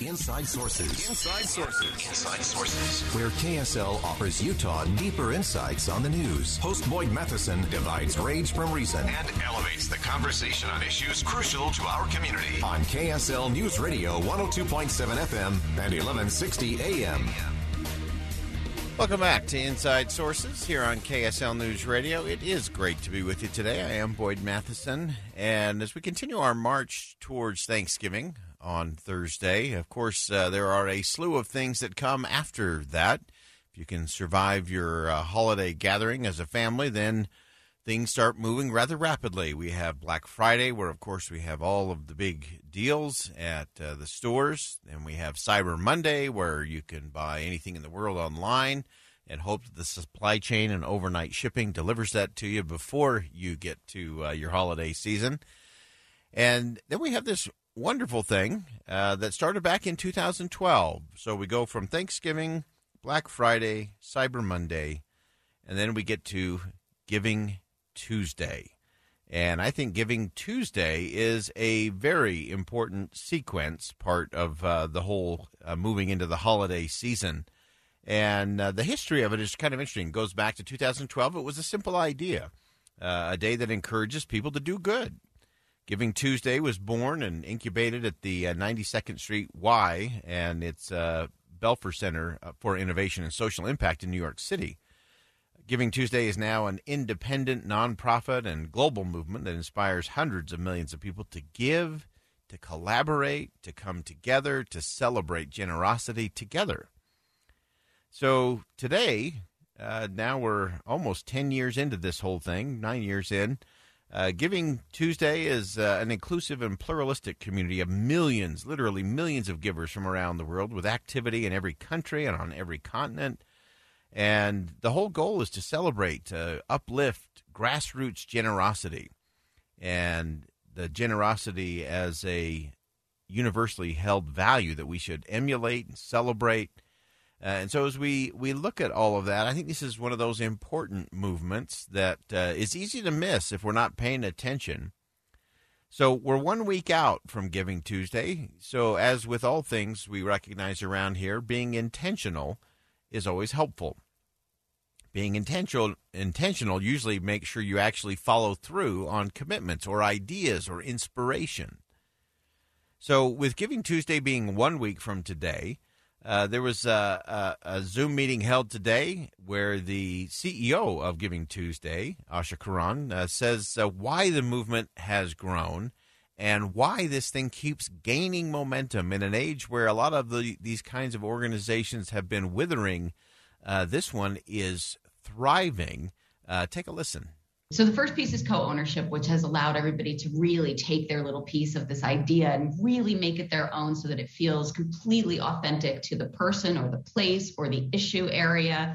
Inside Sources. Inside Sources. Inside Sources. Where KSL offers Utah deeper insights on the news. Host Boyd Matheson divides rage from reason and elevates the conversation on issues crucial to our community. On KSL News Radio 102.7 FM and 1160 AM. Welcome back to Inside Sources here on KSL News Radio. It is great to be with you today. I am Boyd Matheson. And as we continue our march towards Thanksgiving on Thursday, of course, uh, there are a slew of things that come after that. If you can survive your uh, holiday gathering as a family, then things start moving rather rapidly. We have Black Friday, where, of course, we have all of the big deals at uh, the stores. And we have Cyber Monday, where you can buy anything in the world online and hope that the supply chain and overnight shipping delivers that to you before you get to uh, your holiday season. And then we have this wonderful thing uh, that started back in 2012. So we go from Thanksgiving, Black Friday, Cyber Monday, and then we get to Giving Tuesday. And I think Giving Tuesday is a very important sequence part of uh, the whole uh, moving into the holiday season. And uh, the history of it is kind of interesting. It goes back to 2012. It was a simple idea, uh, a day that encourages people to do good. Giving Tuesday was born and incubated at the 92nd uh, Street Y, and it's uh, Belfer Center for Innovation and Social Impact in New York City. Giving Tuesday is now an independent, nonprofit, and global movement that inspires hundreds of millions of people to give, to collaborate, to come together, to celebrate generosity together. So today, uh, now we're almost 10 years into this whole thing, nine years in. Uh, Giving Tuesday is uh, an inclusive and pluralistic community of millions, literally millions of givers from around the world with activity in every country and on every continent. And the whole goal is to celebrate, to uplift grassroots generosity and the generosity as a universally held value that we should emulate and celebrate. Uh, and so, as we, we look at all of that, I think this is one of those important movements that uh, is easy to miss if we're not paying attention. So, we're one week out from Giving Tuesday. So, as with all things we recognize around here, being intentional is always helpful. Being intentional intentional usually makes sure you actually follow through on commitments or ideas or inspiration. So, with Giving Tuesday being one week from today, uh, there was a, a, a, Zoom meeting held today where the CEO of Giving Tuesday, Asha Curran, uh, says uh, why the movement has grown and why this thing keeps gaining momentum in an age where a lot of the, these kinds of organizations have been withering. Uh, this one is thriving. Uh, take a listen. So the first piece is co-ownership, which has allowed everybody to really take their little piece of this idea and really make it their own so that it feels completely authentic to the person or the place or the issue area.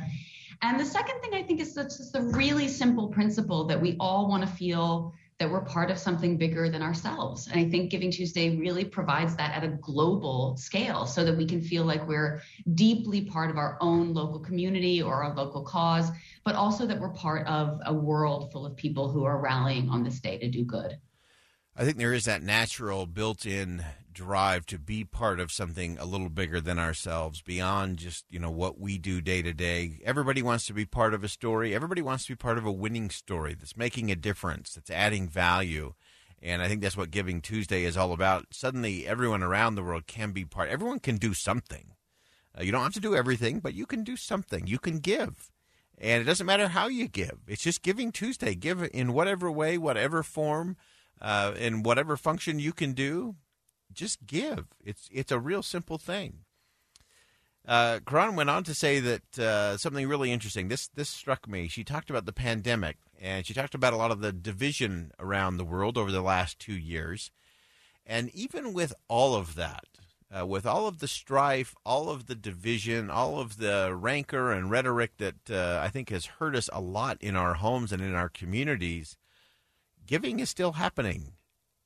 And the second thing I think is just the really simple principle that we all want to feel that we're part of something bigger than ourselves. And I think Giving Tuesday really provides that at a global scale so that we can feel like we're deeply part of our own local community or our local cause, but also that we're part of a world full of people who are rallying on this day to do good. I think there is that natural built in drive to be part of something a little bigger than ourselves beyond just you know what we do day to day everybody wants to be part of a story everybody wants to be part of a winning story that's making a difference that's adding value and i think that's what giving tuesday is all about suddenly everyone around the world can be part everyone can do something Uh, you don't have to do everything, but you can do something. You can give. And it doesn't matter how you give. It's just Giving Tuesday. Give in whatever way, whatever form, uh, in whatever function you can do. Just give. It's it's a real simple thing. Uh, Curran went on to say that uh, something really interesting. This this struck me. She talked about the pandemic, and she talked about a lot of the division around the world over the last two years. And even with all of that, uh, with all of the strife, all of the division, all of the rancor and rhetoric that uh, I think has hurt us a lot in our homes and in our communities, giving is still happening.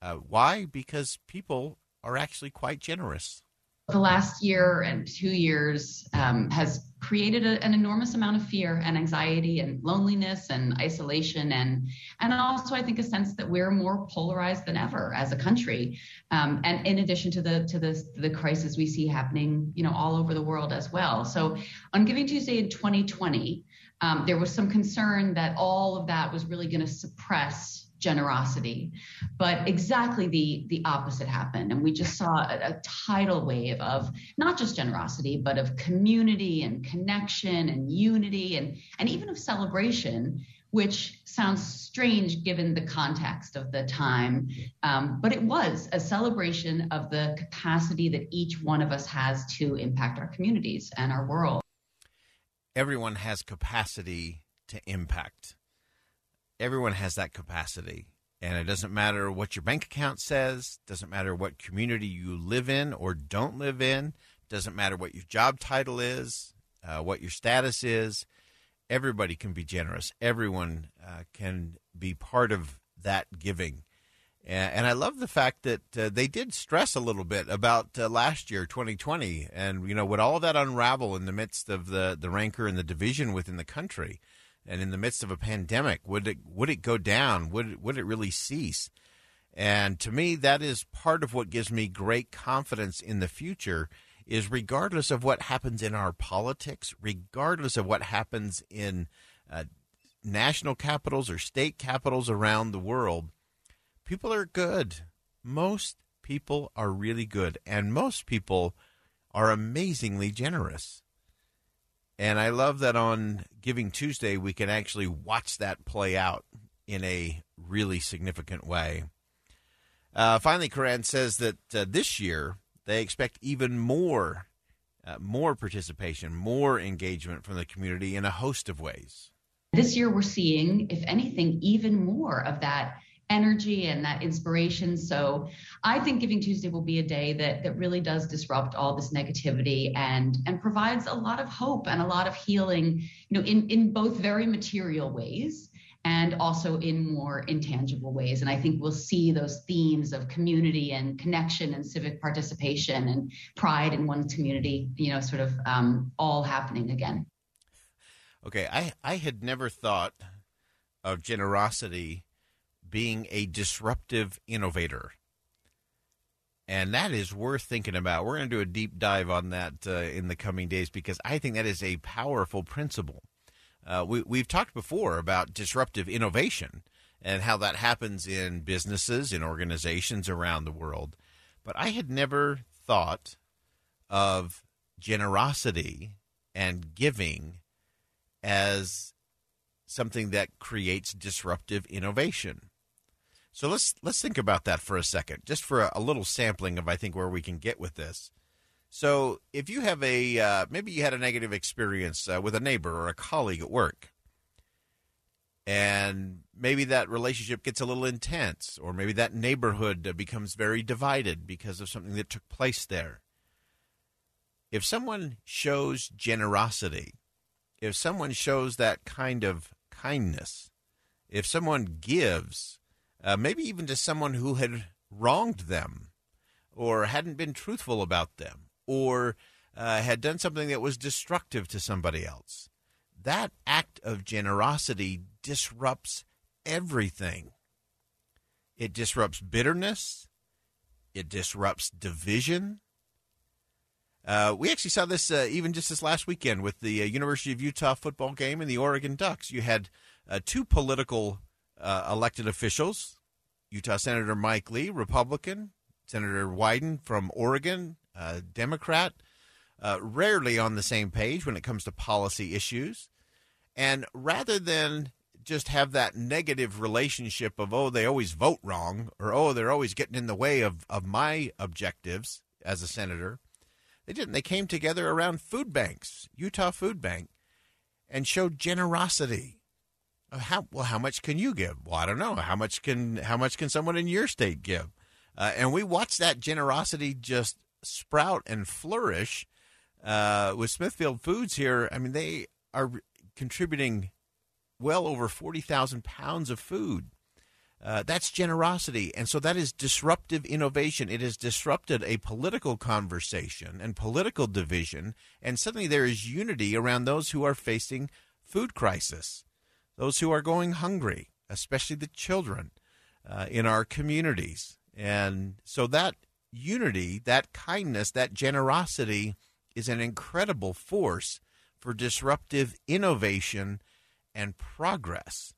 Uh, why? Because people are actually quite generous the last year and two years um, has created a, an enormous amount of fear and anxiety and loneliness and isolation and and also I think a sense that we're more polarized than ever as a country. Um, and in addition to the to the the crisis we see happening, you know, all over the world as well. So on Giving Tuesday in 2020, um, there was some concern that all of that was really going to suppress generosity. But exactly the the opposite happened, and we just saw a, a, tidal wave of not just generosity, but of community and connection and unity and and even of celebration. Which sounds strange given the context of the time, um, but it was a celebration of the capacity that each one of us has to impact our communities and our world. Everyone has capacity to impact everyone has that capacity. And it doesn't matter what your bank account says, doesn't matter what community you live in or don't live in, doesn't matter what your job title is, uh, what your status is. Everybody can be generous. Everyone uh, can be part of that giving. And, I love the fact that uh, they did stress a little bit about uh, last year, 2020, and you know, would all that unravel in the midst of the the rancor and the division within the country and in the midst of a pandemic, would it would it go down? Would would it really cease? And to me, that is part of what gives me great confidence in the future. Is regardless of what happens in our politics, regardless of what happens in uh, national capitals or state capitals around the world, people are good. Most people are really good, and most people are amazingly generous. And I love that on Giving Tuesday, we can actually watch that play out in a really significant way. Uh, finally, Curran says that uh, this year they expect even more, uh, more participation, more engagement from the community in a host of ways. This year, we're seeing, if anything, even more of that energy and that inspiration. So I think Giving Tuesday will be a day that that really does disrupt all this negativity and and provides a lot of hope and a lot of healing, you know, in in both very material ways and also in more intangible ways. And I think we'll see those themes of community and connection and civic participation and pride in one's community, you know, sort of um, all happening again. Okay, I I had never thought of generosity being a disruptive innovator. And that is worth thinking about. We're going to do a deep dive on that uh, in the coming days because I think that is a powerful principle. Uh, we, we've talked before about disruptive innovation and how that happens in businesses, in organizations around the world. But I had never thought of generosity and giving as something that creates disruptive innovation. So let's let's think about that for a second, just for a, a little sampling of I think where we can get with this. So if you have a uh, maybe you had a negative experience uh, with a neighbor or a colleague at work, and maybe that relationship gets a little intense, or maybe that neighborhood uh, becomes very divided because of something that took place there. If someone shows generosity, if someone shows that kind of kindness, if someone gives uh, maybe even to someone who had wronged them or hadn't been truthful about them or uh, had done something that was destructive to somebody else. That act of generosity disrupts everything. It disrupts bitterness. It disrupts division. Uh, we actually saw this uh, even just this last weekend with the uh, University of Utah football game and the Oregon Ducks. You had uh, two political uh, elected officials Utah Senator Mike Lee, Republican, Senator Wyden from Oregon, uh, Democrat, uh, rarely on the same page when it comes to policy issues. And rather than just have that negative relationship of, oh, they always vote wrong, or oh, they're always getting in the way of, of my objectives as a senator, they didn't. They came together around food banks, Utah Food Bank, and showed generosity. How well? How much can you give? Well, I don't know. How much can how much can someone in your state give? Uh, and we watched that generosity just sprout and flourish uh, with Smithfield Foods here. I mean, they are contributing well over 40,000 pounds of food. Uh, that's generosity. And so that is disruptive innovation. It has disrupted a political conversation and political division. And suddenly there is unity around those who are facing food crisis, those who are going hungry, especially the children uh, in our communities. And so that unity, that kindness, that generosity is an incredible force for disruptive innovation and progress.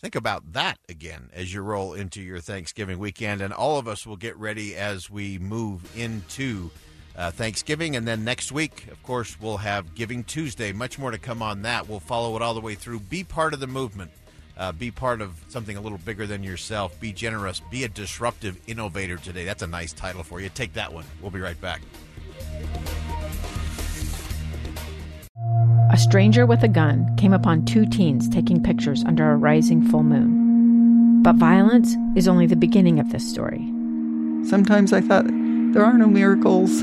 Think about that again as you roll into your Thanksgiving weekend, and all of us will get ready as we move into uh, Thanksgiving. And then next week, of course, we'll have Giving Tuesday. Much more to come on that. We'll follow it all the way through. Be part of the movement. Uh, be part of something a little bigger than yourself. Be generous. Be a disruptive innovator today. That's a nice title for you. Take that one. We'll be right back. A stranger with a gun came upon two teens taking pictures under a rising full moon. But violence is only the beginning of this story. Sometimes I thought, there are no miracles.